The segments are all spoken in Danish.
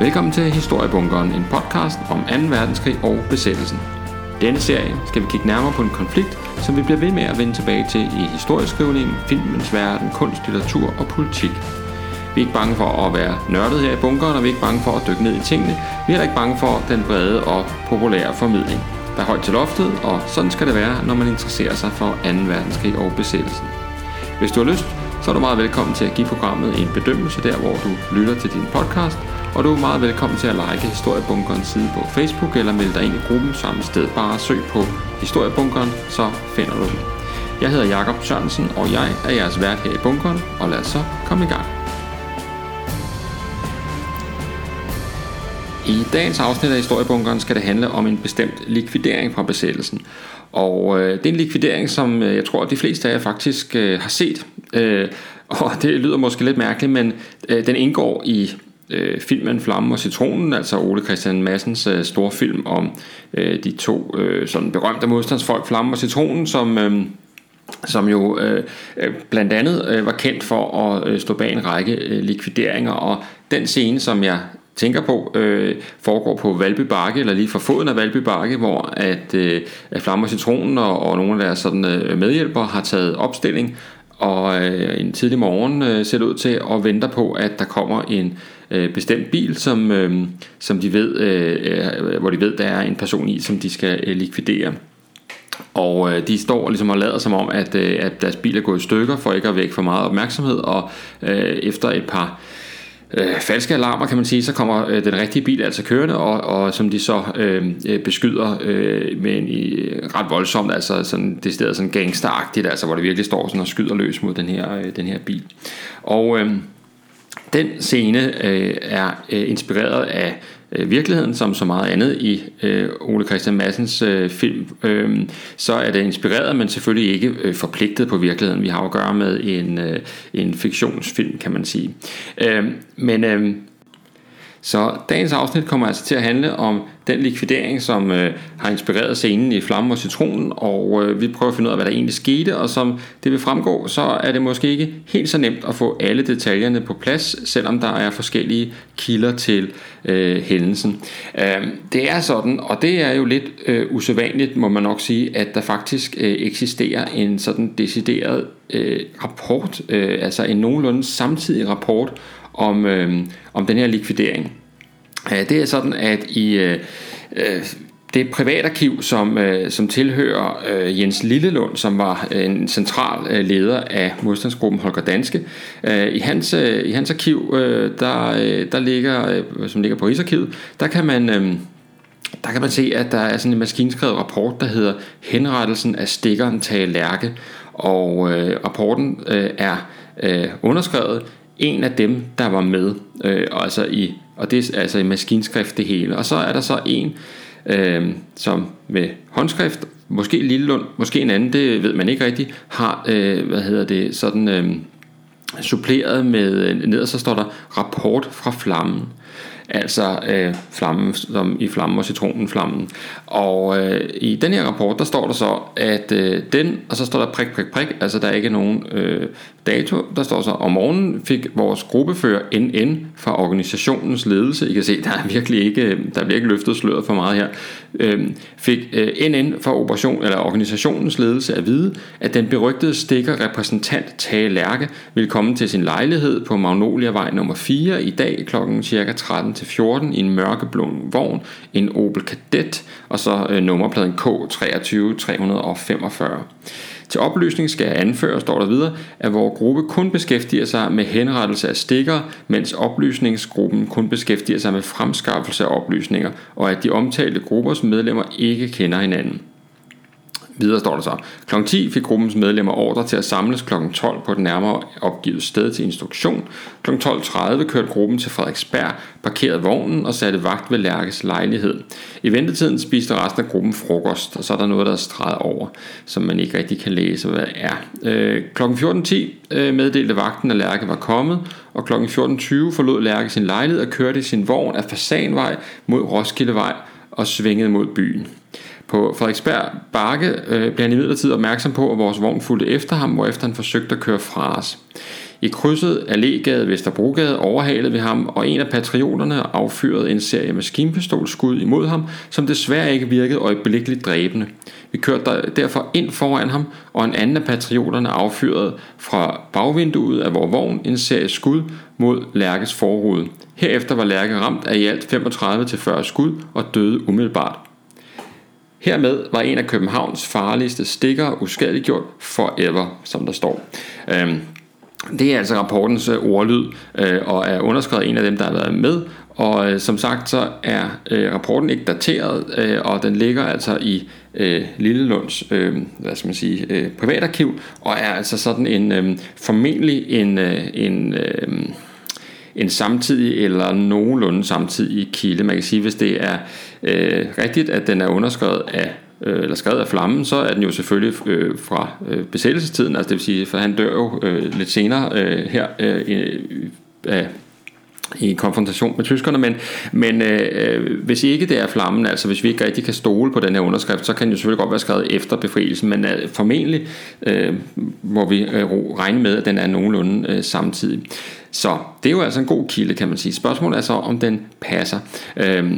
Velkommen til Historiebunkeren, en podcast om 2. verdenskrig og besættelsen. I denne serie skal vi kigge nærmere på en konflikt, som vi bliver ved med at vende tilbage til i historieskrivningen, filmens verden, kunst, litteratur og politik. Vi er ikke bange for at være nørdet her i bunkeren, og vi er ikke bange for at dykke ned i tingene. Vi er heller ikke bange for den brede og populære formidling. Der er højt til loftet, og sådan skal det være, når man interesserer sig for 2. verdenskrig og besættelsen. Hvis du har lyst, så er du meget velkommen til at give programmet en bedømmelse der, hvor du lytter til din podcast, og du er meget velkommen til at like Historiebunkerens side på Facebook eller melde dig ind i gruppen samme sted. Bare søg på Historiebunkeren, så finder du den. Jeg hedder Jakob Sørensen, og jeg er jeres vært her i bunkeren, og lad os så komme i gang. I dagens afsnit af Historiebunkeren skal det handle om en bestemt likvidering fra besættelsen. Og øh, det er en likvidering, som øh, jeg tror, at de fleste af jer faktisk øh, har set. Øh, og det lyder måske lidt mærkeligt, men øh, den indgår i øh, filmen Flamme og Citronen, altså Ole Christian Massens øh, store film om øh, de to øh, sådan berømte modstandsfolk, Flamme og Citronen, som... Øh, som jo øh, øh, blandt andet øh, var kendt for at øh, stå bag en række øh, likvideringer, og den scene, som jeg tænker på, øh, foregår på Valby Bakke, eller lige for foden af Valby Bakke, hvor at, øh, at Flamme og Citronen og, og nogle af deres sådan, øh, medhjælpere har taget opstilling, og øh, en tidlig morgen øh, ser det ud til at vente på, at der kommer en øh, bestemt bil, som, øh, som de ved, øh, øh, hvor de ved, der er en person i, som de skal øh, likvidere. Og øh, de står ligesom og lader som om, at, øh, at deres bil er gået i stykker, for ikke at vække for meget opmærksomhed, og øh, efter et par øh, Øh, falske alarmer, kan man sige, så kommer øh, den rigtige bil altså kørende, og, og som de så øh, øh beskyder øh, med en i, ret voldsomt, altså sådan, det stedet sådan gangsteragtigt, altså hvor det virkelig står sådan og skyder løs mod den her, øh, den her bil. Og øh, den scene øh, er øh, inspireret af øh, virkeligheden, som så meget andet i øh, Ole Christian Massens øh, film, øh, så er det inspireret, men selvfølgelig ikke øh, forpligtet på virkeligheden. Vi har at gøre med en, øh, en fiktionsfilm, kan man sige. Øh, men øh, så dagens afsnit kommer altså til at handle om den likvidering, som øh, har inspireret scenen i Flamme og Citronen, og øh, vi prøver at finde ud af, hvad der egentlig skete, og som det vil fremgå, så er det måske ikke helt så nemt at få alle detaljerne på plads, selvom der er forskellige kilder til øh, hændelsen. Øh, det er sådan, og det er jo lidt øh, usædvanligt, må man nok sige, at der faktisk øh, eksisterer en sådan decideret øh, rapport, øh, altså en nogenlunde samtidig rapport om, øh, om den her likvidering. Det er sådan, at i øh, øh, det privatarkiv, som, øh, som tilhører øh, Jens Lillelund, som var øh, en central øh, leder af modstandsgruppen Holger Danske. Øh, i, hans, øh, I hans arkiv, øh, der, øh, der ligger, øh, som ligger på Rigsarkivet, der kan man... Øh, der kan man se, at der er sådan en maskinskrevet rapport, der hedder Henrettelsen af stikkeren Tage Lærke. Og øh, rapporten øh, er øh, underskrevet en af dem, der var med, øh, altså i, og det er altså i maskinskrift det hele. Og så er der så en, øh, som med håndskrift, måske Lillelund, måske en anden, det ved man ikke rigtigt, har, øh, hvad hedder det, sådan øh, suppleret med, øh, ned så står der rapport fra flammen altså øh, flammen som i flammen og citronen flammen. Og øh, i den her rapport, der står der så, at øh, den, og så står der prik, prik, prik, altså der er ikke nogen øh, dato, der står så, om morgenen fik vores gruppefører NN fra organisationens ledelse, I kan se, der er virkelig ikke, øh, der bliver ikke løftet sløret for meget her, øh, fik øh, NN fra operation, eller organisationens ledelse at vide, at den berygtede stikker repræsentant Tage Lærke vil komme til sin lejlighed på Magnoliavej nummer 4 i dag klokken cirka 13 til 14 i en mørkeblå vogn, en Opel Kadett og så øh, nummerpladen K23345. Til oplysning skal jeg anføre, står der videre, at vores gruppe kun beskæftiger sig med henrettelse af stikker, mens oplysningsgruppen kun beskæftiger sig med fremskaffelse af oplysninger, og at de omtalte gruppers medlemmer ikke kender hinanden. Videre står der så. Kl. 10 fik gruppens medlemmer ordre til at samles kl. 12 på et nærmere opgivet sted til instruktion. Kl. 12.30 kørte gruppen til Frederiksberg, parkerede vognen og satte vagt ved Lærkes lejlighed. I ventetiden spiste resten af gruppen frokost, og så er der noget, der er streget over, som man ikke rigtig kan læse, hvad det er. Øh, kl. 14.10 øh, meddelte vagten, at Lærke var kommet, og kl. 14.20 forlod Lærke sin lejlighed og kørte i sin vogn af Fasanvej mod Roskildevej og svingede mod byen. På Frederiksberg Bakke øh, blev han imidlertid opmærksom på, at vores vogn fulgte efter ham, hvorefter han forsøgte at køre fra os. I krydset Allégade Vesterbrogade overhalede vi ham, og en af patrioterne affyrede en serie maskinpistolskud imod ham, som desværre ikke virkede øjeblikkeligt dræbende. Vi kørte derfor ind foran ham, og en anden af patrioterne affyrede fra bagvinduet af vores vogn en serie skud mod Lærkes forrude. Herefter var Lærke ramt af i alt 35-40 skud og døde umiddelbart. Hermed var en af Københavns farligste stikker uskadeliggjort forever, som der står. Øhm, det er altså rapportens øh, ordlyd, øh, og er underskrevet en af dem, der har været med. Og øh, som sagt, så er øh, rapporten ikke dateret, øh, og den ligger altså i Lillelunds hvad skal man sige, privatarkiv, og er altså sådan en formentlig en, en en samtidig eller nogenlunde samtidig kilde. Man kan sige, hvis det er øh, rigtigt, at den er underskrevet af øh, eller skrevet af flammen, så er den jo selvfølgelig øh, fra øh, besættelsestiden, altså det vil sige, for han dør jo øh, lidt senere øh, her øh, af i konfrontation med tyskerne, men, men øh, øh, hvis ikke det er flammen, altså hvis vi ikke rigtig kan stole på den her underskrift, så kan den jo selvfølgelig godt være skrevet efter befrielsen, men øh, formentlig øh, må vi øh, regne med, at den er nogenlunde øh, samtidig. Så det er jo altså en god kilde, kan man sige. Spørgsmålet er så, om den passer. Øh,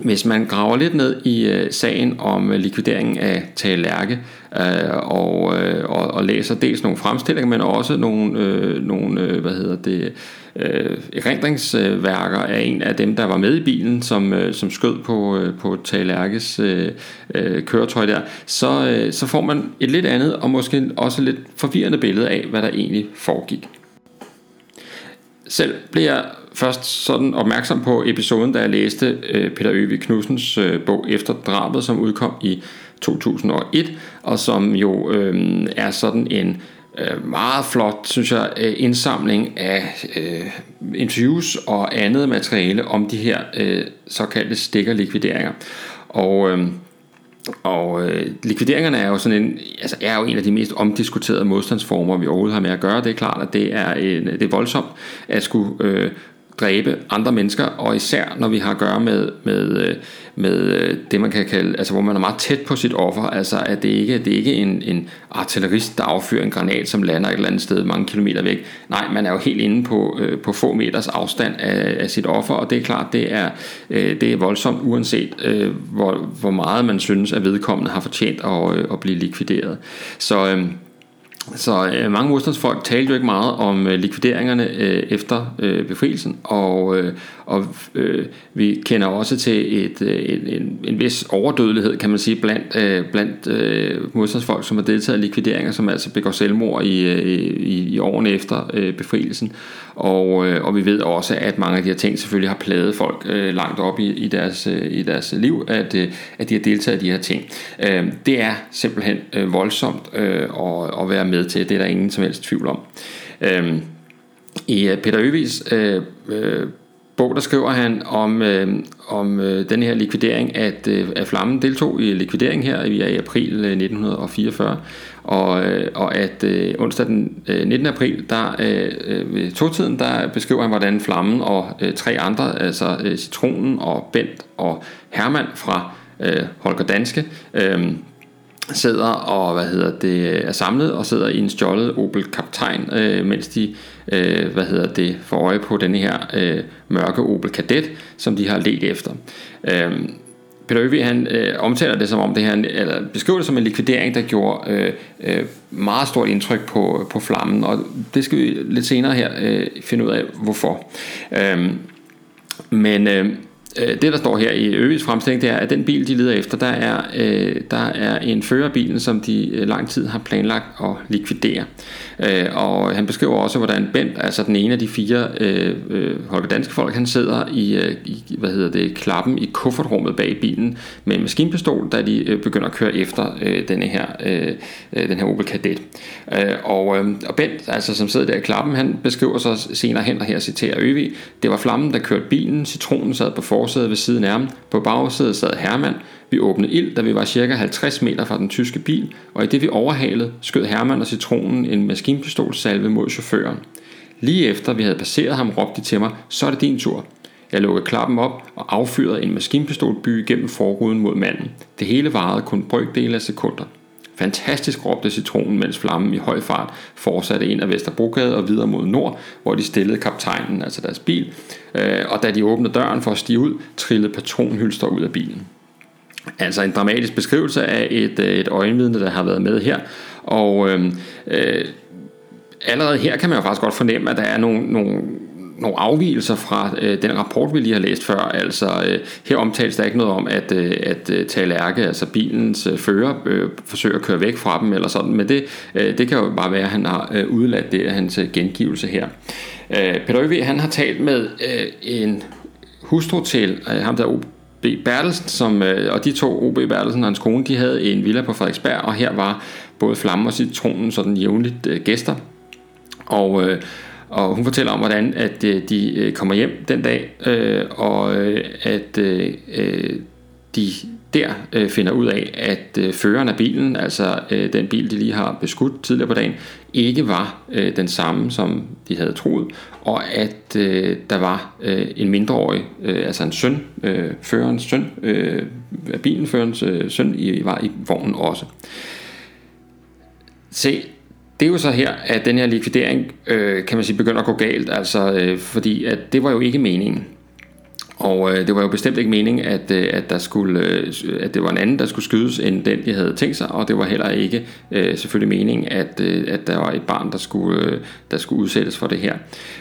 hvis man graver lidt ned i øh, sagen om øh, likvideringen af Tage Lærke øh, og, øh, og, og læser dels nogle fremstillinger, men også nogle, øh, nogle øh, hvad hedder det, øh, erindringsværker af en af dem, der var med i bilen, som, øh, som skød på, øh, på Tage Lærkes øh, øh, køretøj der, så, øh, så får man et lidt andet og måske også lidt forvirrende billede af, hvad der egentlig foregik. Selv bliver jeg først sådan opmærksom på episoden, da jeg læste øh, Peter Øvig Knudsens øh, bog Efter drabet, som udkom i 2001, og som jo øh, er sådan en øh, meget flot, synes jeg, øh, indsamling af øh, interviews og andet materiale om de her øh, såkaldte stikkerlikvideringer. Og øh, og øh, likvideringerne er jo sådan en, altså er jo en af de mest omdiskuterede modstandsformer, vi overhovedet har med at gøre. Det er klart, at det er, en, det er voldsomt at skulle øh, dræbe andre mennesker, og især når vi har at gøre med, med, øh, med øh, det, man kan kalde, altså hvor man er meget tæt på sit offer, altså at det ikke det er ikke en, en artillerist, der affyrer en granat, som lander et eller andet sted mange kilometer væk. Nej, man er jo helt inde på, øh, på få meters afstand af, af sit offer, og det er klart, det er, det er voldsomt, uanset hvor, hvor meget man synes, at vedkommende har fortjent at, at blive likvideret. Så øhm, så øh, mange modstandsfolk talte jo ikke meget om øh, likvideringerne øh, efter øh, befrielsen, og, øh, og øh, vi kender også til et, øh, en, en, en vis overdødelighed, kan man sige, blandt, øh, blandt øh, modstandsfolk, som har deltaget i likvideringer, som altså begår selvmord i, øh, i, i årene efter øh, befrielsen. Og, øh, og vi ved også, at mange af de her ting selvfølgelig har plaget folk øh, langt op i, i, deres, øh, i deres liv, at, øh, at de har deltaget i de her ting. Øh, det er simpelthen øh, voldsomt øh, at, at være med til, det er der ingen som helst tvivl om. Øh, I øh, Peter Øvis øh, øh, bog, der skriver han om, øh, om øh, den her likvidering, at, øh, at Flammen deltog i likvidering her i april øh, 1944, og, øh, og at øh, onsdag den øh, 19. april, der øh, øh, ved togtiden, der beskriver han, hvordan Flammen og øh, tre andre, altså øh, Citronen og Bent og Hermann fra øh, Holger Danske, øh, sidder og hvad hedder det er samlet og sidder i en stjålet Opel Kaptajn, øh, mens de øh, hvad hedder det får øje på den her øh, mørke Opel Kadett, som de har let efter. Øh, Peter Øvig, han øh, omtaler det som om det her, eller beskriver det som en likvidering, der gjorde øh, øh, meget stort indtryk på, på flammen, og det skal vi lidt senere her øh, finde ud af, hvorfor. Øh, men øh, Øh, Øh, det der står her i Øvis fremstilling, det er, at den bil, de leder efter, der er, øh, der er en førerbilen, som de øh, lang tid har planlagt at likvidere. Øh, og han beskriver også, hvordan Bent, altså den ene af de fire øh, øh, Holger Danske folk, han sidder i, øh, i, hvad hedder det, klappen i kuffertrummet bag bilen med en maskinpistol, da de øh, begynder at køre efter øh, denne her, øh, øh den her Opel Kadett. Øh, og, øh, og Bent, altså som sidder der i klappen, han beskriver så senere hen, og her citerer Øvi, det var flammen, der kørte bilen, citronen sad på forsædet ved siden af ham, på bagsædet sad Hermann, vi åbnede ild, da vi var cirka 50 meter fra den tyske bil, og i det vi overhalede, skød Hermann og citronen en maskinpistolsalve mod chaufføren. Lige efter vi havde passeret ham, råbte de til mig, så er det din tur. Jeg lukkede klappen op og affyrede en maskinpistolby gennem forruden mod manden. Det hele varede kun brøkdele af sekunder. Fantastisk råbte citronen, mens flammen i høj fart fortsatte ind af Vesterbrogade og videre mod nord, hvor de stillede kaptajnen, altså deres bil. Øh, og da de åbnede døren for at stige ud, trillede patronhylster ud af bilen. Altså en dramatisk beskrivelse af et, øh, et øjenvidne, der har været med her. Og øh, øh, allerede her kan man jo faktisk godt fornemme, at der er nogle, nogle nogle afvielser fra øh, den rapport, vi lige har læst før. Altså, øh, her omtales der ikke noget om, at, øh, at øh, Talerke, altså bilens øh, fører, øh, forsøger at køre væk fra dem eller sådan, men det, øh, det kan jo bare være, at han har øh, udladt det af hans øh, gengivelse her. Øh, Peter Øvig, han har talt med øh, en hustru til øh, ham der B. Bertelsen, som, øh, og de to, O.B. Bertelsen og hans kone, de havde en villa på Frederiksberg, og her var både Flamme og Citronen sådan jævnligt øh, gæster. Og, øh, og hun fortæller om, hvordan at øh, de øh, kommer hjem den dag, øh, og øh, at øh, øh, de der øh, finder ud af, at øh, føreren af bilen, altså øh, den bil, de lige har beskudt tidligere på dagen, ikke var øh, den samme, som de havde troet, og at øh, der var øh, en mindreårig, øh, altså en søn, øh, førerens søn, øh, bilen førerens øh, søn, i, var i vognen også. Se, det er jo så her, at den her likvidering, øh, kan man sige, begynder at gå galt, altså øh, fordi at det var jo ikke meningen. Og øh, det var jo bestemt ikke meningen, at, øh, at, der skulle, øh, at det var en anden, der skulle skydes, end den, de havde tænkt sig, og det var heller ikke øh, selvfølgelig meningen, at, øh, at der var et barn, der skulle, øh, der skulle udsættes for det her.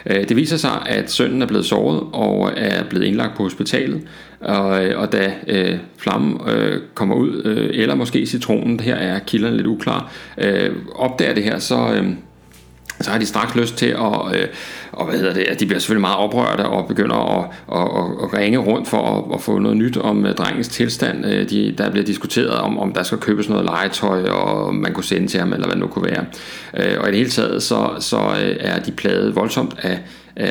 Øh, det viser sig, at sønnen er blevet såret og er blevet indlagt på hospitalet, og, øh, og da øh, flammen øh, kommer ud, øh, eller måske citronen, her er kilderne lidt uklar, øh, opdager det her, så... Øh, så har de straks lyst til at, øh, og hvad hedder det, at de bliver selvfølgelig meget oprørte og begynder at, at, at, at ringe rundt for at, at få noget nyt om øh, drengens tilstand. Øh, de, der bliver diskuteret om, om der skal købes noget legetøj, og man kunne sende til ham, eller hvad det nu kunne være. Øh, og i det hele taget, så, så er de pladet voldsomt af,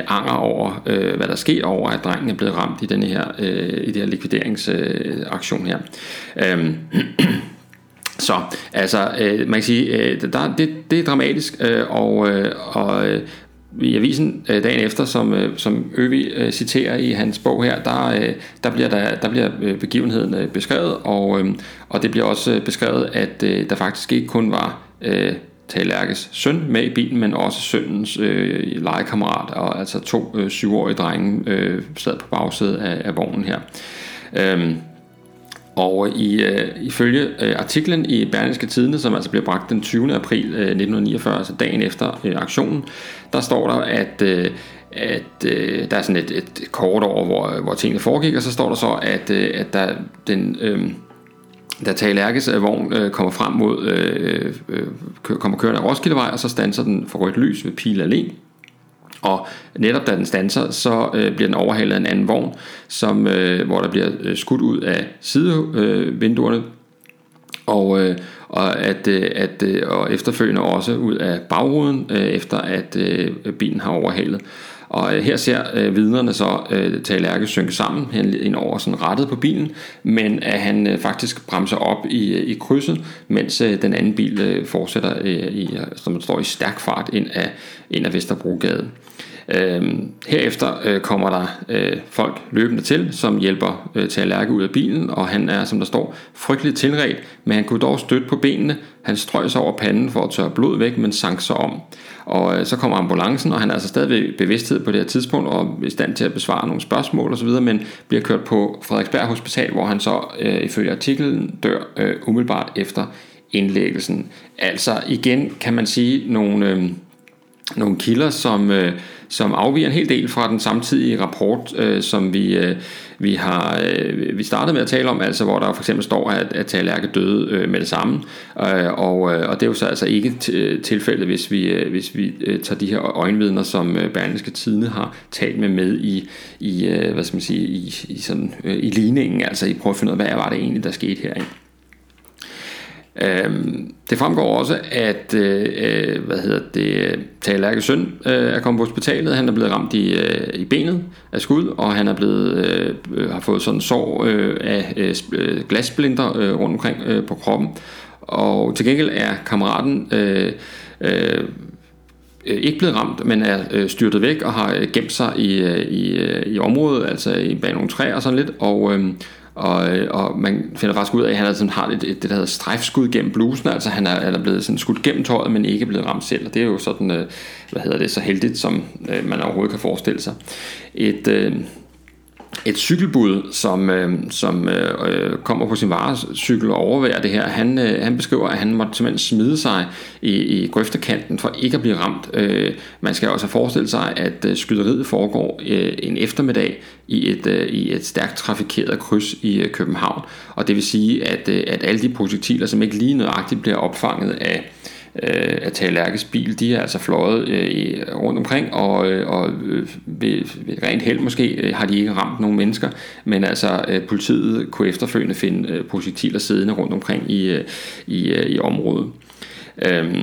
anger over, øh, hvad der sker over, at drengen er blevet ramt i, den her, øh, i det her likvideringsaktion øh, her. Øhm. Så altså, øh, man kan sige, øh, der, det, det er dramatisk, øh, og, øh, og øh, i avisen øh, dagen efter, som, øh, som Øvi øh, citerer i hans bog her, der, øh, der bliver, der, der bliver øh, begivenheden øh, beskrevet, og, øh, og det bliver også øh, beskrevet, at øh, der faktisk ikke kun var øh, Talærkes søn med i bilen, men også sønnens øh, legekammerat, og altså to øh, syvårige drenge øh, sad på bagsædet af, af vognen her. Øh, og i, øh, ifølge øh, artiklen i Berlingske Tidene, som altså blev bragt den 20. april øh, 1949, altså dagen efter øh, aktionen, der står der, at, øh, at øh, der er sådan et, et kort over, hvor, hvor tingene foregik, og så står der så, at, øh, at der den... Øh, da Tage Lærkes øh, vogn øh, kommer frem mod, øh, øh, kommer kørende af Roskildevej, og så standser den for rødt lys ved Pile Allé. Og netop da den stanser, så øh, bliver den overhalet af en anden vogn, som, øh, hvor der bliver øh, skudt ud af sidevinduerne, øh, og, øh, og, at, øh, at, øh, og efterfølgende også ud af bagruden, øh, efter at øh, bilen har overhalet. Og øh, her ser øh, vidnerne så øh, Talerke synke sammen hen ind over sådan rettet på bilen, men at han øh, faktisk bremser op i, øh, i krydset, mens øh, den anden bil øh, fortsætter, øh, i, øh, som står i stærk fart ind af, ind af Vesterbrogade. Øh, herefter øh, kommer der øh, folk løbende til, som hjælper øh, til at lærke ud af bilen, og han er, som der står, frygteligt tilret, men han kunne dog støtte på benene. Han strøg sig over panden for at tørre blod væk, men sank sig om. Og øh, så kommer ambulancen, og han er altså stadigvæk bevidsthed på det her tidspunkt, og i stand til at besvare nogle spørgsmål osv., men bliver kørt på Frederiksberg Hospital, hvor han så øh, ifølge artiklen dør øh, umiddelbart efter indlæggelsen. Altså igen kan man sige nogle, øh, nogle kilder, som... Øh, som afviger en hel del fra den samtidige rapport, øh, som vi, øh, vi har øh, vi startede med at tale om, altså hvor der for eksempel står, at, at Talærke døde øh, med det samme, øh, og, øh, og det er jo så altså ikke øh, tilfældet, hvis vi, øh, hvis vi øh, tager de her øjenvidner, som øh, Berlingske Tidene har talt med med i, i øh, hvad skal man sige, i, i, sådan, øh, i ligningen, altså i prøve at finde ud af, hvad var det egentlig, der skete her. Ikke? Øhm, det fremgår også, at øh, øh hvad hedder det, Talerke søn øh, er kommet på hospitalet. Han er blevet ramt i, øh, i benet af skud, og han er blevet øh, har fået sådan en sår øh, af øh, øh glassplinter øh, rundt omkring øh, på kroppen. Og til gengæld er kammeraten øh, øh, ikke blevet ramt, men er øh, styrtet væk og har gemt sig i, i, i området, altså i bag nogle træer og sådan lidt. Og, øh, og, øh, og man finder faktisk ud af, at han sådan har et, et, det, der hedder strejfskud gennem blusen, altså han er, er blevet sådan skudt gennem tøjet, men ikke blevet ramt selv, og det er jo sådan, øh, hvad hedder det, så heldigt, som øh, man overhovedet kan forestille sig. Et, øh, et cykelbud, som, øh, som øh, øh kommer på sin varecykel og overværer det her, han, øh, han beskriver, at han måtte simpelthen smide sig i, i grøftekanten for ikke at blive ramt. Øh, man skal også forestille sig, at øh, skyderiet foregår øh, en eftermiddag i et, øh, i et stærkt trafikeret kryds i øh, København, og det vil sige, at, øh, at alle de projektiler, som ikke lige nøjagtigt bliver opfanget af øh, at tage Lærkes bil, de er altså fløjet øh, rundt omkring, og, øh, og øh, ved, ved rent held måske øh, har de ikke ramt nogen mennesker, men altså øh, politiet kunne efterfølgende finde øh, projektiler siddende rundt omkring i, øh, i, øh, i området. Øh,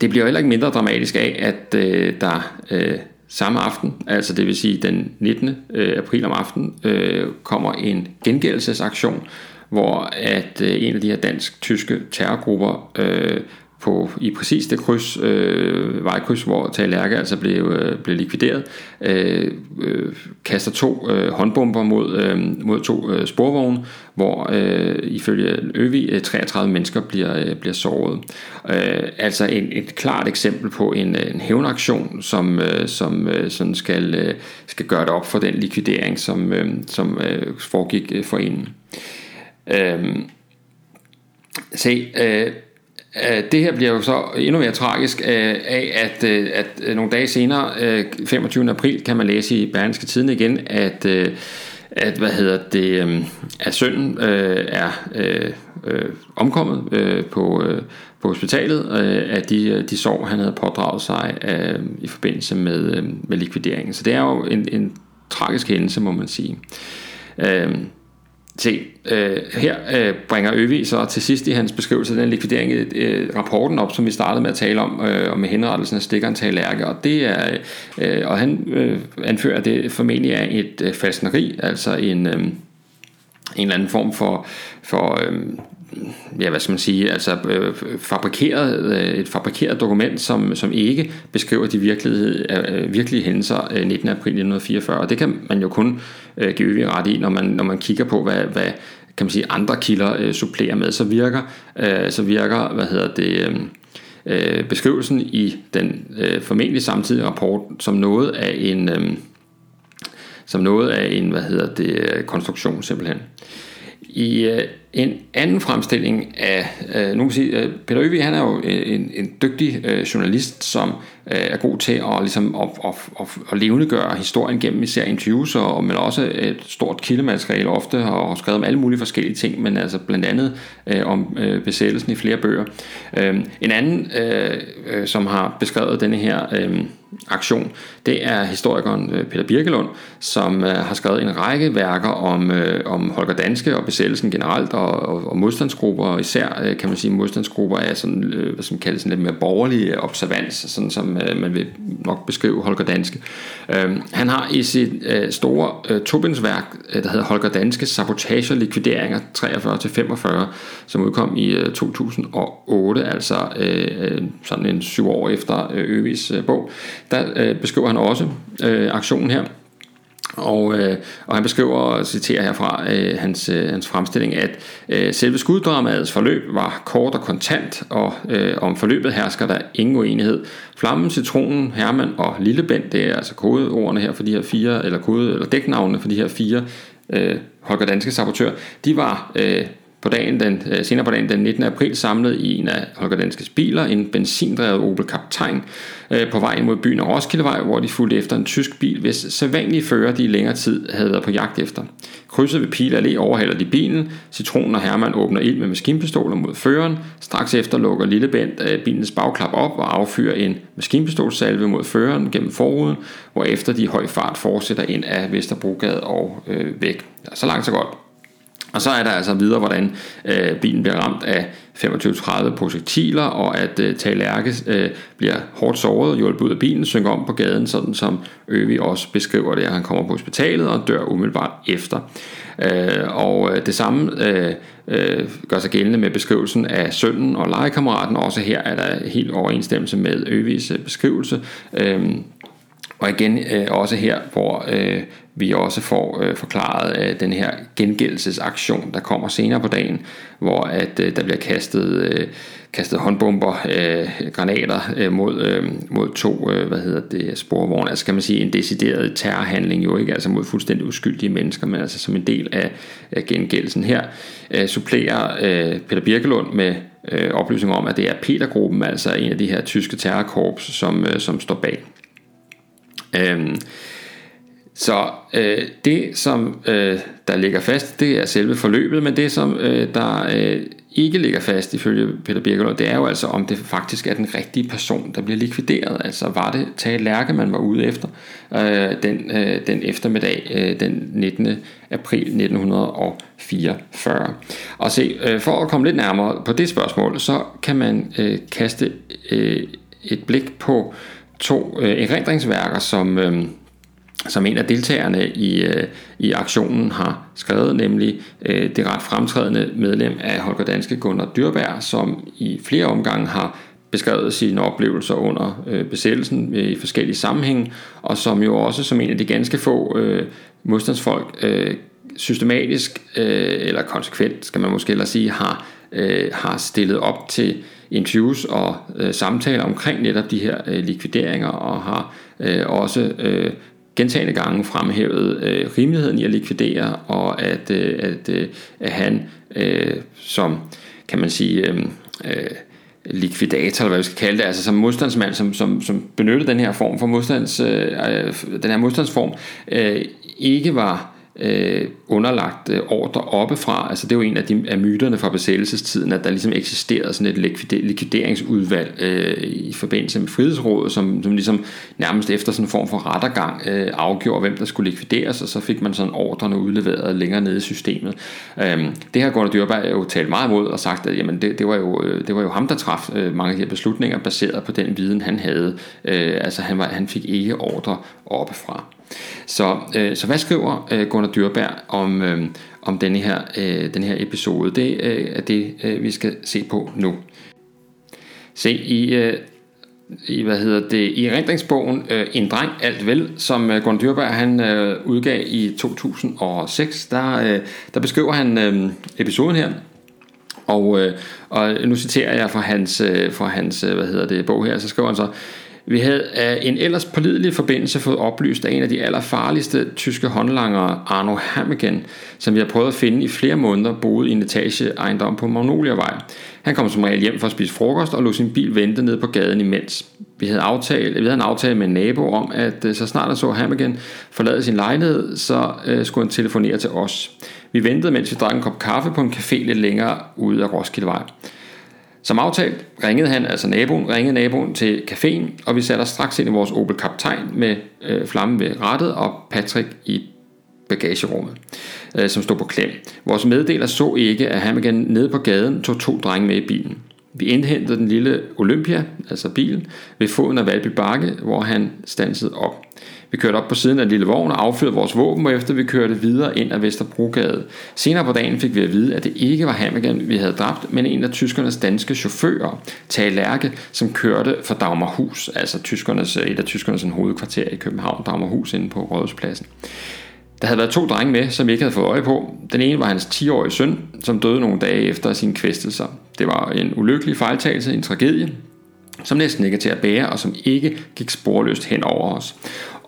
det bliver heller ikke mindre dramatisk af, at øh, der øh, samme aften, altså det vil sige den 19. Øh, april om aftenen, øh, kommer en gengældelsesaktion, hvor at øh, en af de her dansk-tyske terrorgrupper øh, på, i præcis det kryds, øh, vejkryds, hvor Talerke altså blev, øh, blev likvideret, øh, øh, kaster to øh, håndbomber mod, øh, mod to øh, sporvogne, hvor øh, ifølge Øvi 33 øh, mennesker bliver, øh, bliver såret. Øh, altså en, et klart eksempel på en, øh, en hævnaktion, som, øh, som øh, sådan skal, øh, skal gøre det op for den likvidering, som, øh, som øh, foregik øh, for inden. Øhm, se, øh, øh, det her bliver jo så endnu mere tragisk øh, af, at, øh, at øh, nogle dage senere, øh, 25. april, kan man læse i Berlingske Tiden igen, at, øh, at hvad hedder det, øh, at sønnen øh, er øh, øh, omkommet øh, på, øh, på hospitalet øh, af de, øh, de sår, han havde pådraget sig øh, i forbindelse med, øh, med likvideringen. Så det er jo en, en tragisk hændelse, må man sige. Øh, Se, øh, her øh, bringer Øvi så til sidst i hans beskrivelse af den likvidering øh, rapporten op, som vi startede med at tale om, øh, og med henrettelsen af stikkeren til Lærke, og det er, øh, og han øh, anfører, at det formentlig er et øh, fastneri, altså en, øh, en eller anden form for, for øh, ja, hvad skal man sige, altså øh, fabrikeret, øh, et fabrikeret dokument, som, som ikke beskriver de virkelighed, øh, øh virkelige hændelser øh, 19. april 1944. Og det kan man jo kun øh, give ret i, når man, når man kigger på, hvad, hvad kan man sige, andre kilder øh, supplerer med. Så virker, øh, så virker hvad hedder det, øh, øh beskrivelsen i den øh, formentlig samtidige rapport som noget af en... Øh, som noget af en, hvad hedder det, konstruktion simpelthen. I øh, en anden fremstilling af, øh, nu kan sige, øh, Peter Øvig, han er jo øh, en, en dygtig øh, journalist, som øh, er god til at, ligesom, at, at, at, at levendegøre historien gennem især interviews, og, men også et stort kildemateriale ofte, og har skrevet om alle mulige forskellige ting, men altså blandt andet øh, om øh, besættelsen i flere bøger. Øh, en anden, øh, øh, som har beskrevet denne her... Øh, aktion, det er historikeren øh, Peter Birkelund, som øh, har skrevet en række værker om, øh, om Holger Danske og besættelsen generelt og, og, og modstandsgrupper, og især kan man sige modstandsgrupper er sådan, hvad som kaldes sådan lidt mere borgerlig observans, sådan som man vil nok beskrive Holger Danske. Øhm, han har i sit store tobindsværk, der hedder Holger Danske Sabotage og Likvideringer 43-45, som udkom i 2008, altså sådan en syv år efter Øvis bog, der beskriver han også øh, aktionen her. Og, øh, og han beskriver og citerer herfra øh, hans, øh, hans fremstilling, at øh, selve skuddramaets forløb var kort og kontant, og øh, om forløbet hersker der ingen uenighed. Flammen, Citronen, Hermann og Lillebænd, det er altså kodeordene her for de her fire, eller kode, eller dæknavnene for de her fire øh, Holger Danske sabotør, de var øh, på dagen, den, øh, senere på dagen den 19. april samlet i en af Holger Danskes biler, en benzindrevet Opel Kaptajn, øh, på vej mod byen af Roskildevej, hvor de fulgte efter en tysk bil, hvis sædvanlige fører de i længere tid havde været på jagt efter. Krydset ved Pil Allé overhaler de bilen, Citronen og Hermann åbner ild med maskinpistoler mod føreren, straks efter lukker Lillebent øh, bilens bagklap op og affyrer en maskinpistolsalve mod føreren gennem forruden, efter de i høj fart fortsætter ind af Vesterbrogade og øh, væk. Så langt så godt. Og så er der altså videre, hvordan øh, bilen bliver ramt af 25-30 projektiler, og at øh, Talerke øh, bliver hårdt såret, hjulpet ud af bilen, synker om på gaden, sådan som Øvi også beskriver det, at han kommer på hospitalet og dør umiddelbart efter. Øh, og øh, det samme øh, øh, gør sig gældende med beskrivelsen af sønnen og legekammeraten. Også her er der helt overensstemmelse med Øvis øh, beskrivelse. Øh, og igen øh, også her, hvor øh, vi også får øh, forklaret øh, den her gengældelsesaktion, der kommer senere på dagen, hvor at øh, der bliver kastet, øh, kastet håndbomber, øh, granater øh, mod, øh, mod to øh, hvad hedder det, sporvogne. Altså kan man sige en decideret terrorhandling jo ikke, altså mod fuldstændig uskyldige mennesker, men altså som en del af, af gengældelsen her, øh, supplerer øh, Peter Birkelund med øh, oplysninger om, at det er Petergruppen, altså en af de her tyske terrorkorps, som, øh, som står bag. Øhm, så øh, det, som øh, der ligger fast, det er selve forløbet, men det, som øh, der øh, ikke ligger fast ifølge Peter Birkelund, det er jo altså, om det faktisk er den rigtige person, der bliver likvideret. Altså var det Tage Lærke, man var ude efter øh, den, øh, den eftermiddag, øh, den 19. april 1944. Og se, øh, for at komme lidt nærmere på det spørgsmål, så kan man øh, kaste øh, et blik på to øh, erindringsværker, som... Øh, som en af deltagerne i, øh, i aktionen har skrevet, nemlig øh, det ret fremtrædende medlem af Holger Danske, Gunnar Dyrberg, som i flere omgange har beskrevet sine oplevelser under øh, besættelsen øh, i forskellige sammenhænge, og som jo også som en af de ganske få øh, modstandsfolk øh, systematisk øh, eller konsekvent, skal man måske ellers sige, har, øh, har stillet op til interviews og øh, samtaler omkring netop de her øh, likvideringer, og har øh, også øh, gentagende gange fremhævet øh, rimeligheden i at likvidere, og at, øh, at, øh, at han øh, som, kan man sige, øh, øh, likvidator, eller hvad vi skal kalde det, altså som modstandsmand, som, som, som benyttede den her form for modstands, øh, øh den her modstandsform, øh, ikke var øh, underlagt øh, ordre oppefra. Altså det er jo en af, de, af myterne fra besættelsestiden, at der ligesom eksisterede sådan et likvideringsudvalg øh, i forbindelse med Frihedsrådet, som, som ligesom nærmest efter sådan en form for rettergang øh, afgjorde, hvem der skulle likvideres, og så fik man sådan ordrene udleveret længere nede i systemet. Øh, det har Gunnar Dyrberg jo talt meget imod og sagt, at jamen, det, det, var jo, øh, det var jo ham, der traf øh, mange af de her beslutninger, baseret på den viden, han havde. Øh, altså han, var, han fik ikke ordre oppefra. Så, øh, så hvad skriver øh, Gunnar Dyrberg om, øh, om denne her, øh, den her episode? Det øh, er det, øh, vi skal se på nu. Se, i, øh, i hvad hedder det, i erindringsbogen øh, En dreng alt vel, som øh, Gunnar Dyrberg han øh, udgav i 2006, der, øh, der beskriver han øh, episoden her, og, øh, og nu citerer jeg fra hans, øh, fra hans øh, hvad hedder det, bog her, så skriver han så, vi havde af en ellers pålidelig forbindelse fået oplyst af en af de allerfarligste tyske håndlangere, Arno Hammigen, som vi har prøvet at finde i flere måneder, boede i en etage ejendom på Magnoliavej. Han kom som regel hjem for at spise frokost og lå sin bil vente ned på gaden imens. Vi havde, aftale, vi havde en aftale med en nabo om, at øh, så snart han så Hammigen forlade sin lejlighed, så øh, skulle han telefonere til os. Vi ventede, mens vi drak en kop kaffe på en café lidt længere ude af Roskildevej. Som aftalt ringede han, altså naboen, ringede naboen til caféen, og vi satte os straks ind i vores Opel Kaptajn med øh, flamme ved rattet og Patrick i bagagerummet, øh, som stod på klem. Vores meddeler så ikke, at han igen nede på gaden tog to drenge med i bilen. Vi indhentede den lille Olympia, altså bilen, ved foden af Valby Bakke, hvor han stansede op. Vi kørte op på siden af en lille vogn og affyrede vores våben, og efter vi kørte videre ind ad Vesterbrogade. Senere på dagen fik vi at vide, at det ikke var Hammergan, vi havde dræbt, men en af tyskernes danske chauffører, Tage Lærke, som kørte for Dagmarhus, altså tyskernes, et af tyskernes hovedkvarter i København, Dagmarhus inde på Rådhuspladsen. Der havde været to drenge med, som vi ikke havde fået øje på. Den ene var hans 10-årige søn, som døde nogle dage efter sine kvæstelser. Det var en ulykkelig fejltagelse, en tragedie, som næsten ikke er til at bære, og som ikke gik sporløst hen over os.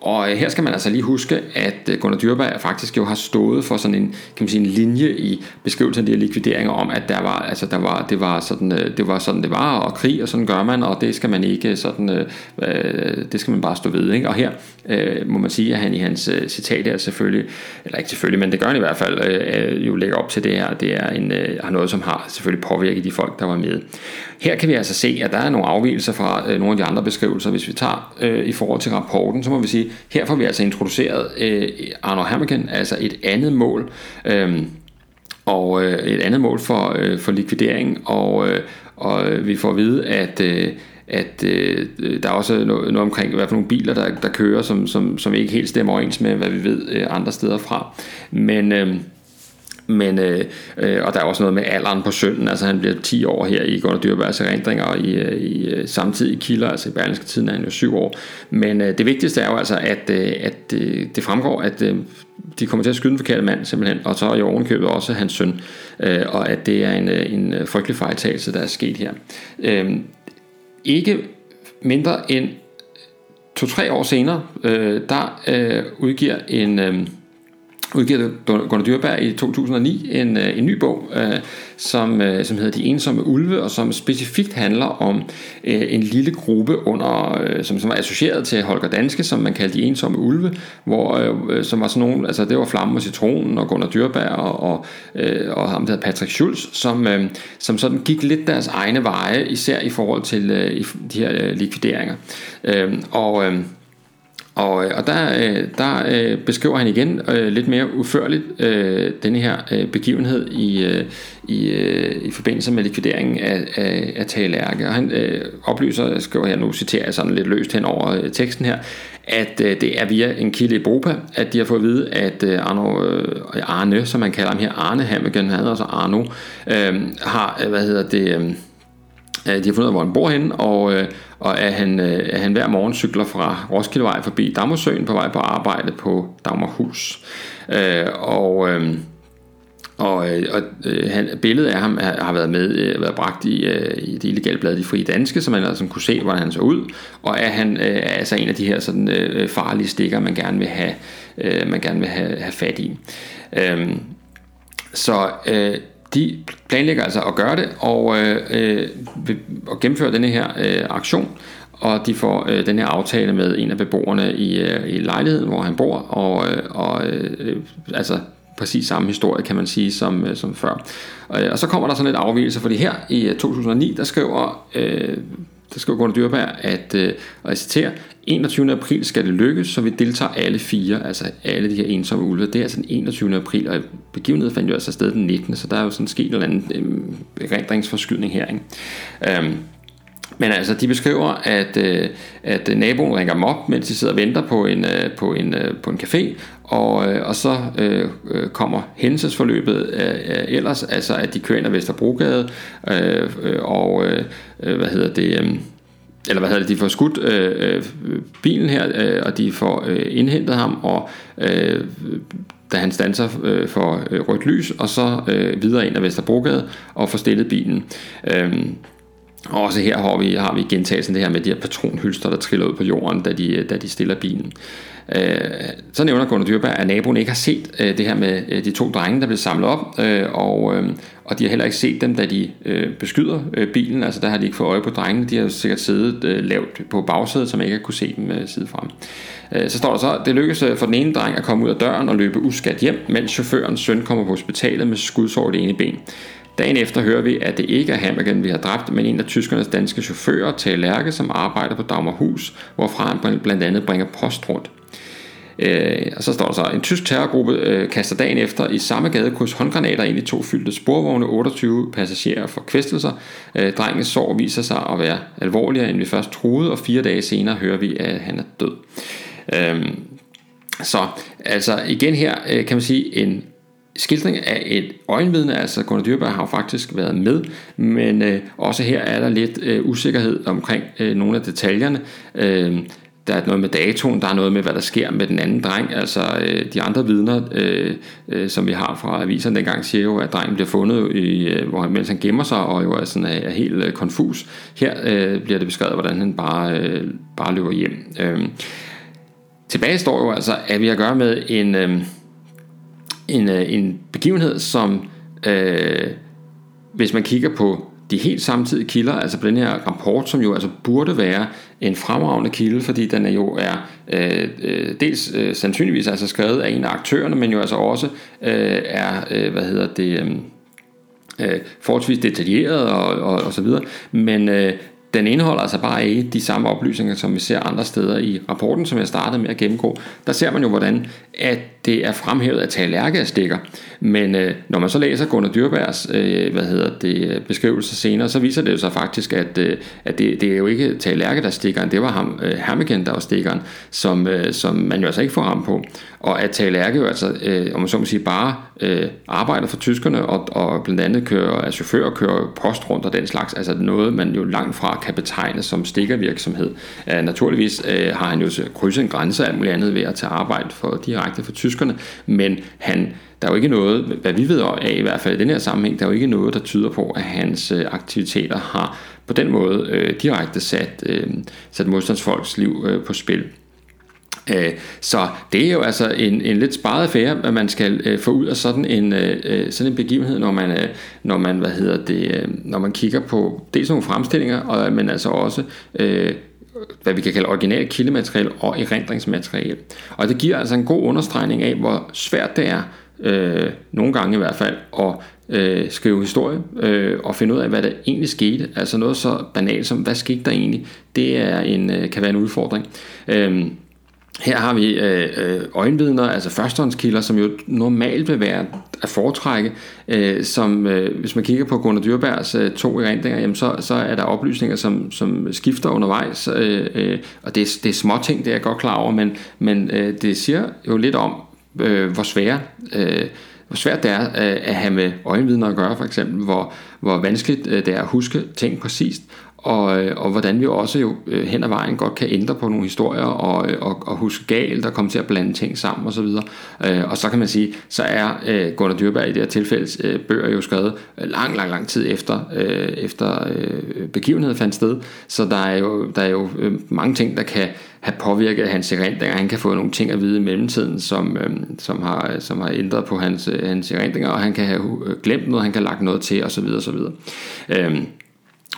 Og øh, her skal man altså lige huske, at øh, Gunnar Dyrberg faktisk jo har stået for sådan en, kan man sige, en linje i beskrivelsen af de her likvideringer om, at der var, altså der var, det, var sådan, øh, det var sådan det var, og krig, og sådan gør man, og det skal man ikke sådan, øh, det skal man bare stå ved. Ikke? Og her øh, må man sige, at han i hans citat her selvfølgelig, eller ikke selvfølgelig, men det gør han i hvert fald, øh, jo lægger op til det her, det er en, øh, har noget, som har selvfølgelig påvirket de folk, der var med. Her kan vi altså se, at der er nogle afvielser fra øh, nogle af de andre beskrivelser. Hvis vi tager øh, i forhold til rapporten, så må vi sige, her får vi altså introduceret øh, Arno Hammerken, altså et andet mål, øh, og øh, et andet mål for, øh, for likvidering, og, øh, og vi får at vide, at øh, at øh, der er også noget, noget omkring i hvert fald nogle biler, der, der kører, som, som, som ikke helt stemmer overens med, hvad vi ved øh, andre steder fra. Men, øh, men, øh, øh, og der er også noget med alderen på sønnen, altså han bliver 10 år her i Gunnar Dyrbergs erindringer, og i, øh, i øh, samtidig kilder, altså i Berlingske Tiden er han jo 7 år. Men øh, det vigtigste er jo altså, at, øh, at øh, det fremgår, at øh, de kommer til at skyde den forkerte mand simpelthen, og så er i ovenkøbet også hans søn, øh, og at det er en, øh, en frygtelig fejltagelse, der er sket her. Øh, ikke mindre end to-tre år senere, øh, der øh, udgiver en... Øh, udgivet Gunnar Dyrberg i 2009 en, øh, en ny bog, øh, som, øh, som hedder De ensomme ulve, og som specifikt handler om øh, en lille gruppe, under, øh, som, som var associeret til Holger Danske, som man kaldte De ensomme ulve, hvor, øh, øh som var sådan nogle, altså det var Flamme og Citronen og Gunnar Dyrberg og, og, øh, og ham der Patrick Schulz, som, øh, som sådan gik lidt deres egne veje, især i forhold til øh, de her øh, likvideringer. Øh, og øh, og, øh, og der, øh, der øh, beskriver han igen lidt mere udførligt denne her begivenhed i, i, i forbindelse med likvideringen af, af, af Tage Lærke. Og han øh, oplyser, skriver her nu, citerer jeg sådan lidt løst hen over teksten her, at øh, det er via en kilde i Europa, at de har fået at vide, at øh, Arno, øh, Arne, som man kalder ham her, Arne Hammigen, han hedder altså Arno, øh, har, hvad hedder det... Øh, de har fundet ud af, hvor han bor henne, og, øh, og at, han, øh, at han hver morgen cykler fra Roskildevej forbi Dagmarsøen på vej på arbejde på Dagmarhus. Øh, og, øh, og, øh, og øh, han, billedet af ham har været med øh, været bragt i, i det illegale blad De Frie Danske, så man altså kunne se, hvordan han så ud, og at han er altså en af de her sådan, farlige stikker, man gerne vil have, man gerne vil have, have fat i. Øhm, så øh, de planlægger altså at gøre det og, øh, øh, og gennemføre denne her øh, aktion, og de får øh, den her aftale med en af beboerne i, øh, i lejligheden, hvor han bor, og, øh, og øh, altså præcis samme historie, kan man sige, som, øh, som før. Og, og så kommer der sådan lidt afvielse, fordi her i øh, 2009, der skriver øh, der skriver Gunnar Dyrberg, at, øh, og jeg citerer, 21. april skal det lykkes, så vi deltager alle fire, altså alle de her ensomme ulve. Det er altså den 21. april, og begivenheden fandt jo altså sted den 19. Så der er jo sådan sket en eller anden øh, rendringsforskydning her. Ikke? Øhm, men altså, de beskriver, at, øh, at naboen ringer dem op, mens de sidder og venter på en, øh, på en, øh, på en café, og, øh, og så øh, øh kommer hændelsesforløbet øh, øh, ellers, altså at de kører ind ad Vesterbrogade, øh, øh og øh, hvad hedder det... Øh, eller hvad hedder det, de får skudt øh, bilen her, øh, og de får øh, indhentet ham, og øh, da han standser øh, for øh, rødt lys, og så øh, videre ind ad Vesterbrogade og får stillet bilen. Øh, og også her har vi, har vi gentagelsen det her med de her patronhylster, der triller ud på jorden, da de, da de stiller bilen. Øh, så nævner Gunnar Dyrberg, at naboen ikke har set øh, det her med øh, de to drenge, der blev samlet op, øh, og, øh, og de har heller ikke set dem, da de øh, beskyder bilen. Altså der har de ikke fået øje på drengene. De har sikkert siddet lavt på bagsædet, som ikke har kunne se dem øh, sidefra. Øh, Så står der så, det lykkedes for den ene dreng at komme ud af døren og løbe uskat hjem, mens chaufførens søn kommer på hospitalet med skudsår i det ene ben. Dagen efter hører vi, at det ikke er Hammergen, vi har dræbt, men en af tyskernes danske chauffører, Tage Lærke, som arbejder på Dagmarhus, hvorfra han blandt andet bringer post rundt. Øh, og så står der så, en tysk terrorgruppe øh, kaster dagen efter i samme gadekurs håndgranater ind i to fyldte sporvogne, 28 passagerer for kvæstelser. Øh, drengens sår viser sig at være alvorligere, end vi først troede, og fire dage senere hører vi, at han er død. Øh, så altså igen her øh, kan man sige en skildring af et øjenvidne, altså Gunnar Dyrberg har jo faktisk været med, men øh, også her er der lidt øh, usikkerhed omkring øh, nogle af detaljerne. Øh, der er noget med datoen, der er noget med, hvad der sker med den anden dreng. Altså øh, de andre vidner, øh, øh, som vi har fra aviserne dengang, siger jo, at drengen bliver fundet, i, øh, hvor, mens han gemmer sig, og jo er, sådan, er, er helt øh, konfus. Her øh, bliver det beskrevet, hvordan han bare, øh, bare løber hjem. Øh, tilbage står jo altså, at vi har at gøre med en... Øh, en, øh, en begivenhed, som øh, hvis man kigger på de helt samtidige kilder, altså på den her rapport, som jo altså burde være en fremragende kilde, fordi den er jo er øh, øh dels øh, sandsynligvis altså skrevet af en af aktørerne, men jo altså også øh, er, øh, hvad hedder det, øh, øh forholdsvis detaljeret og, og, og så videre, men øh, den indeholder altså bare ikke de samme oplysninger, som vi ser andre steder i rapporten, som jeg startede med at gennemgå. Der ser man jo, hvordan at det er fremhævet, at Lærke er stikker. Men øh, når man så læser Gunnar Dyrbergs øh, hvad hedder det, beskrivelse senere, så viser det jo sig faktisk, at, øh, at det, det er jo ikke Lærke, der er stikkeren. Det var ham, øh, Hermigen, der var stikkeren, som, øh, som man jo altså ikke får ham på. Og at Lærke jo altså, øh, om man så må sige, bare øh, arbejder for tyskerne, og, og blandt andet kører, er chauffør og kører post rundt og den slags. Altså noget, man jo langt fra kan betegnes som stikkervirksomhed. Uh, naturligvis uh, har han jo krydset en grænse af muligt andet ved at tage arbejde for, direkte for tyskerne, men han der er jo ikke noget, hvad vi ved af i hvert fald i den her sammenhæng, der er jo ikke noget, der tyder på, at hans uh, aktiviteter har på den måde øh, direkte sat, øh, sat modstandsfolks liv øh, på spil. Øh, så det er jo altså en, en lidt sparet affære, at man skal øh, få ud af sådan en, øh, øh sådan en begivenhed, når man, øh, når man, hvad hedder det, øh, når man kigger på dels nogle fremstillinger, og, men altså også hvad vi kan kalde original kildemateriale og erindringsmateriale. Og det giver altså en god understregning af, hvor svært det er, øh, nogle gange i hvert fald, at øh, skrive historie øh, og finde ud af, hvad der egentlig skete. Altså noget så banalt som, hvad skete der egentlig? Det er en, øh, kan være en udfordring. Øh, her har vi øh, øh, øjenvidner, altså førstehåndskilder, som jo normalt vil være at foretrække. Øh, som, øh, hvis man kigger på Gunnar Dyrbergs øh, to erindringer, jamen så, så er der oplysninger, som, som skifter undervejs. Øh, øh, og det, det er små ting, det er jeg godt klar over, men, men øh, det siger jo lidt om, øh, hvor svære... Øh, hvor svært det er øh, at have med øjenvidner at gøre, for eksempel, hvor, hvor vanskeligt øh, det er at huske ting præcist, og, øh, og hvordan vi også jo øh, hen ad vejen godt kan ændre på nogle historier og, øh, og, og huske galt og komme til at blande ting sammen osv. Og, og så kan man sige, så er Gunnar Dyrberg i det her tilfælde bøger jo skrevet lang, lang, lang tid efter, efter begivenheden fandt sted, så der er jo, der er jo mange ting, der kan have påvirket hans erindringer. Han kan få nogle ting at vide i mellemtiden, som, som, har, som har ændret på hans, hans erindringer, og han kan have glemt noget, han kan have lagt noget til osv. osv. Øhm,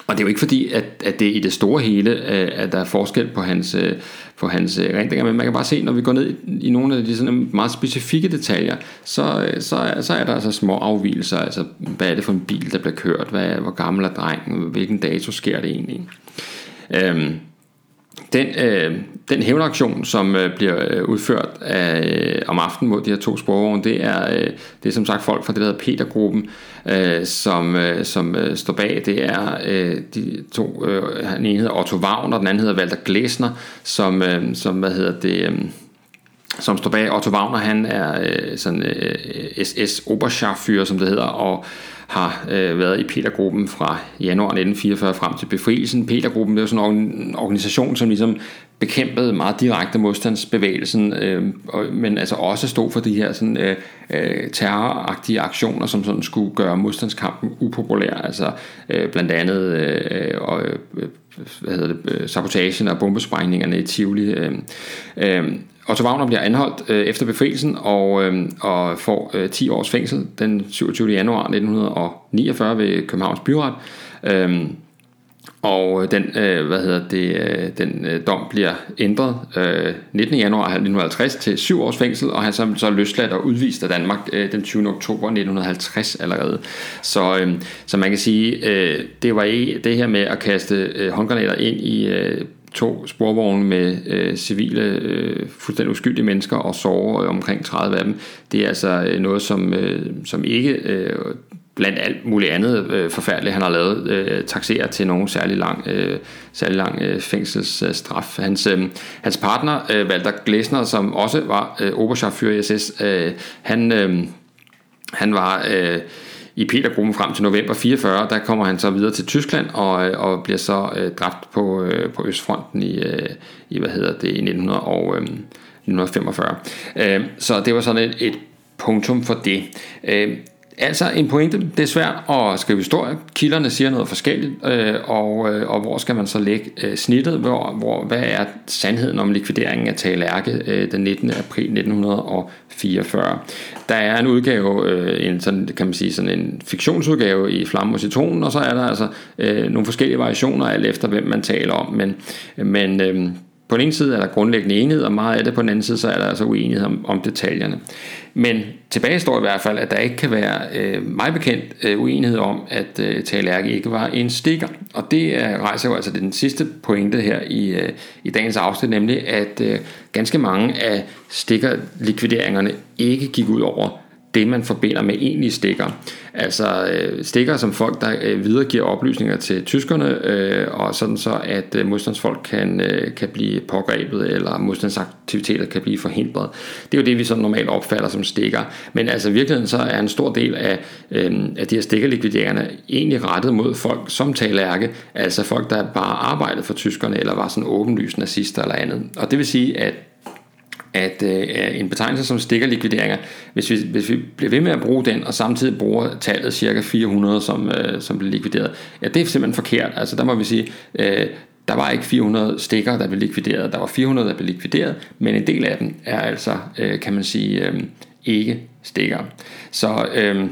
og det er jo ikke fordi, at, at det i det store hele, øh, at der er forskel på hans, øh, på hans øh, erindringer, men man kan bare se, når vi går ned i nogle af de sådan meget specifikke detaljer, så, øh, så, så er der altså små afvielser, altså hvad er det for en bil, der bliver kørt, hvad, hvor gammel er drengen, hvilken dato sker det egentlig. Øhm, den, øh, den hævnaktion, som øh, bliver øh, udført af, øh, om aftenen mod de her to sporvogne, det er, øh, det er som sagt folk fra det, der hedder Petergruppen, øh, som, øh, som øh, står bag. Det er øh, de to, øh, den ene hedder Otto Wagner, og den anden hedder Walter Glæsner, som, øh, som hvad hedder det... Øh, som står bag. Otto Wagner, han er øh, sådan øh, SS Oberscharführer, som det hedder, og har øh, været i Petergruppen fra januar 1944 frem til befrielsen. Petergruppen det er jo sådan en organisation, som ligesom bekæmpede meget direkte modstandsbevægelsen, øh, og, men altså også stod for de her sådan, øh, øh, terroragtige aktioner, som sådan skulle gøre modstandskampen upopulær, altså øh, blandt andet øh, og, øh, hvad hedder det, øh, sabotagen og bombesprængningerne i Tivoli. Øh, øh, Otto Wagner bliver anholdt øh, efter befrielsen og, øh, og får øh, 10 års fængsel den 27. januar 1949 ved Københavns Byret. Øh, og den, øh, hvad hedder det, øh, den øh, dom bliver ændret øh, 19. januar 1950 til 7 års fængsel, og han så, så løsladt og udvist af Danmark øh, den 20. oktober 1950 allerede. Så, øh, så man kan sige, øh, det var ikke det her med at kaste øh, håndgranater ind i øh, to sporvogne med øh, civile, øh, fuldstændig uskyldige mennesker og såre øh, omkring 30 af dem. Det er altså øh, noget, som, øh, som ikke øh, blandt alt muligt andet øh, forfærdeligt, han har lavet, øh, taxerer til nogen særlig lang, øh, særlig lang øh, fængselsstraf. Hans, øh, hans partner, øh, Walter Glæsner, som også var øh, Oberscharführer i SS, øh, han, øh, han var... Øh, i Petergruppen frem til november 44, der kommer han så videre til Tyskland og, øh, og bliver så øh, dræbt på, øh, på Østfronten i, øh, i, hvad hedder det, i 1900 og, øh, 1945. Øh, så det var sådan et, et punktum for det. Øh, Altså en pointe, det er svært at skrive historie. Kilderne siger noget forskelligt, øh, og, øh, og hvor skal man så lægge øh, snittet? Hvor, hvor, hvad er sandheden om likvideringen af Tagelærke øh, den 19. april 1944? Der er en udgave, øh, en sådan, kan man sige, sådan en fiktionsudgave i Flamme og Citronen, og så er der altså øh, nogle forskellige variationer alt efter, hvem man taler om. Men, men øh, på den ene side er der grundlæggende enighed og meget af det, på den anden side så er der altså uenighed om, om detaljerne. Men tilbage står i hvert fald, at der ikke kan være øh, meget bekendt øh, uenighed om, at øh, Talærke ikke var en stikker. Og det er, rejser jo altså den sidste pointe her i, øh, i dagens afsnit, nemlig at øh, ganske mange af stikkerlikvideringerne ikke gik ud over det, man forbinder med egentlige stikker. Altså øh, stikker som folk, der øh, videregiver oplysninger til tyskerne, øh, og sådan så, at øh, modstandsfolk kan, øh, kan blive pågrebet, eller modstandsaktiviteter kan blive forhindret. Det er jo det, vi så normalt opfatter som stikker. Men altså i virkeligheden så er en stor del af, øh, af de her stikkerlikviderende egentlig rettet mod folk som talærke, altså folk, der bare arbejdede for tyskerne, eller var sådan åbenlyst nazister eller andet. Og det vil sige, at at øh, en betegnelse som stikkerlikvideringer, hvis vi, hvis vi bliver ved med at bruge den, og samtidig bruger tallet cirka 400, som, øh, som blev likvideret, ja, det er simpelthen forkert. Altså der må vi sige, øh, der var ikke 400 stikker, der blev likvideret, der var 400, der blev likvideret, men en del af dem er altså, øh, kan man sige, øh, ikke stikker. Så øh,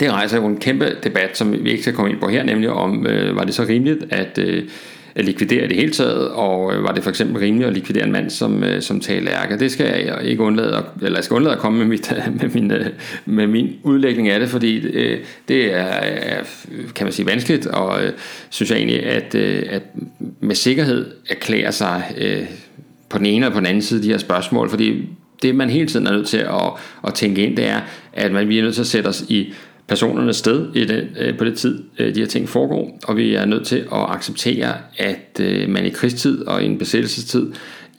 det rejser jo en kæmpe debat, som vi ikke skal komme ind på her, nemlig om, øh, var det så rimeligt, at øh, likvidere i det hele taget, og øh, var det for eksempel rimeligt at likvidere en mand som, øh, som som Lærke. Det skal jeg ikke undlade, at, eller jeg skal undlade at komme med, mit, med, min, øh, med min udlægning af det, fordi det er, er kan man sige, vanskeligt, og synes jeg egentlig, at, at med sikkerhed erklærer sig på den ene og på den anden side de her spørgsmål, fordi det man hele tiden er nødt til at, at tænke ind, det er, at man, vi er nødt til at sætte os i personernes sted i den, øh, på det tid, øh, de her ting foregår, og vi er nødt til at acceptere, at øh, man i krigstid og i en besættelsestid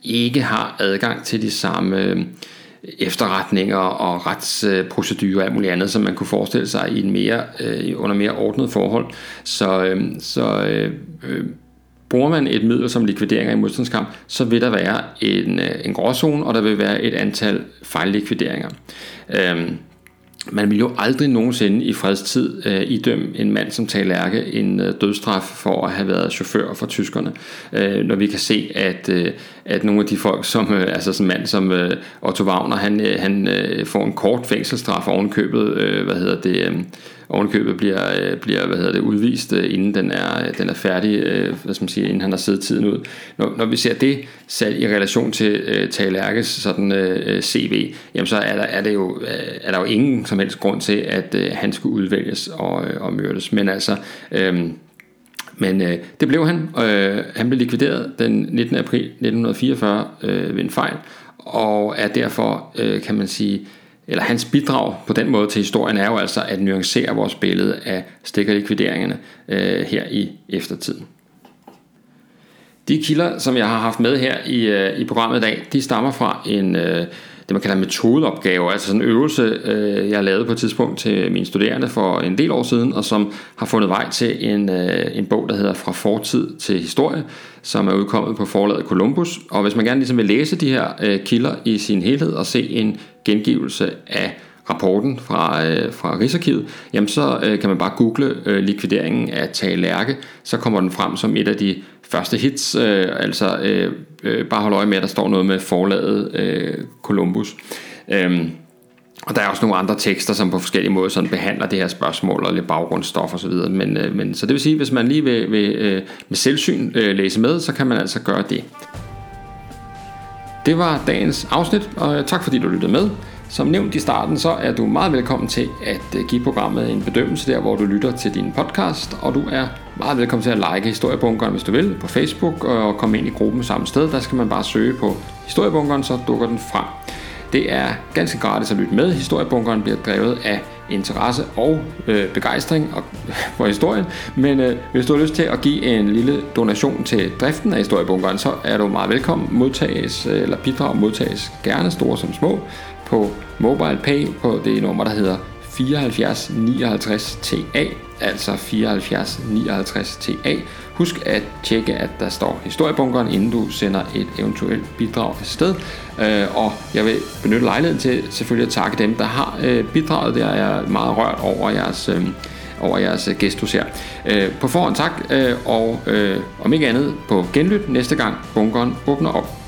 ikke har adgang til de samme øh, efterretninger og retsprocedurer og alt muligt andet, som man kunne forestille sig i en mere, øh, under mere ordnet forhold. Så, øh, så øh, bruger man et middel som likvideringer i modstandskamp, så vil der være en, en gråzone, og der vil være et antal fejllikvideringer. Øh, man vil jo aldrig nogensinde i fredstid øh, idømme en mand som Talærke en øh, dødstraf for at have været chauffør for tyskerne. Øh, når vi kan se, at, øh, at nogle af de folk, som øh, altså sådan en mand som øh, Otto Wagner, han, øh, han øh, får en kort fængselsstraf ovenkøbet, øh, hvad hedder det, øh, ovenkøbet bliver, øh, bliver hvad hedder det, udvist, øh, inden den er, øh, den er færdig, hvad skal man sige, inden han har siddet tiden ud. Når, når vi ser det sat i relation til uh, Tage Lærkes sådan, uh, CV, jamen så er der, er, det jo, er der jo ingen som helst grund til, at uh, han skulle udvælges og, og myrdes. Men altså, uh, men øh, det blev han. Øh, han blev likvideret den 19. april 1944 øh, ved en fejl, og er derfor, øh, kan man sige, eller hans bidrag på den måde til historien er jo altså at nuancere vores billede af stikkerlikvideringerne øh, her i eftertiden. De kilder, som jeg har haft med her i, øh, i programmet i dag, de stammer fra en, øh, det man kalder en metodeopgave, altså sådan en øvelse, øh, jeg lavede på et tidspunkt til mine studerende for en del år siden, og som har fundet vej til en, øh, en bog, der hedder Fra fortid til historie, som er udkommet på forlaget Columbus. Og hvis man gerne ligesom vil læse de her øh, kilder i sin helhed og se en gengivelse af rapporten fra, øh, fra Rigsarkivet, jamen så øh, kan man bare google øh, likvideringen af Tage Lærke, så kommer den frem som et af de første hits, øh, altså øh, øh, bare hold øje med, at der står noget med forlaget øh, Columbus. Øhm, og der er også nogle andre tekster, som på forskellige måder sådan behandler det her spørgsmål og lidt baggrundsstof osv. Men, øh, men, så det vil sige, hvis man lige vil, vil øh, med selvsyn øh, læse med, så kan man altså gøre det. Det var dagens afsnit, og tak fordi du lyttede med. Som nævnt i starten, så er du meget velkommen til at øh, give programmet en bedømmelse der, hvor du lytter til din podcast, og du er meget velkommen til at like Historiebunkeren, hvis du vil, på Facebook, og komme ind i gruppen samme sted. Der skal man bare søge på Historiebunkeren, så dukker den frem. Det er ganske gratis at lytte med. Historiebunkeren bliver drevet af interesse og øh, begejstring og, for historien. Men øh, hvis du har lyst til at give en lille donation til driften af historiebunkeren, så er du meget velkommen. Modtages, øh, eller bidrag modtages gerne store som små på MobilePay på det nummer, der hedder 74 59 TA, altså 74 59 TA. Husk at tjekke, at der står historiebunkeren, inden du sender et eventuelt bidrag afsted. Øh, og jeg vil benytte lejligheden til selvfølgelig at takke dem, der har øh, bidraget. Der er jeg meget rørt over jeres, øh, over jeres gestus her. På forhånd tak, og om ikke andet på genlyt næste gang bunkeren åbner op.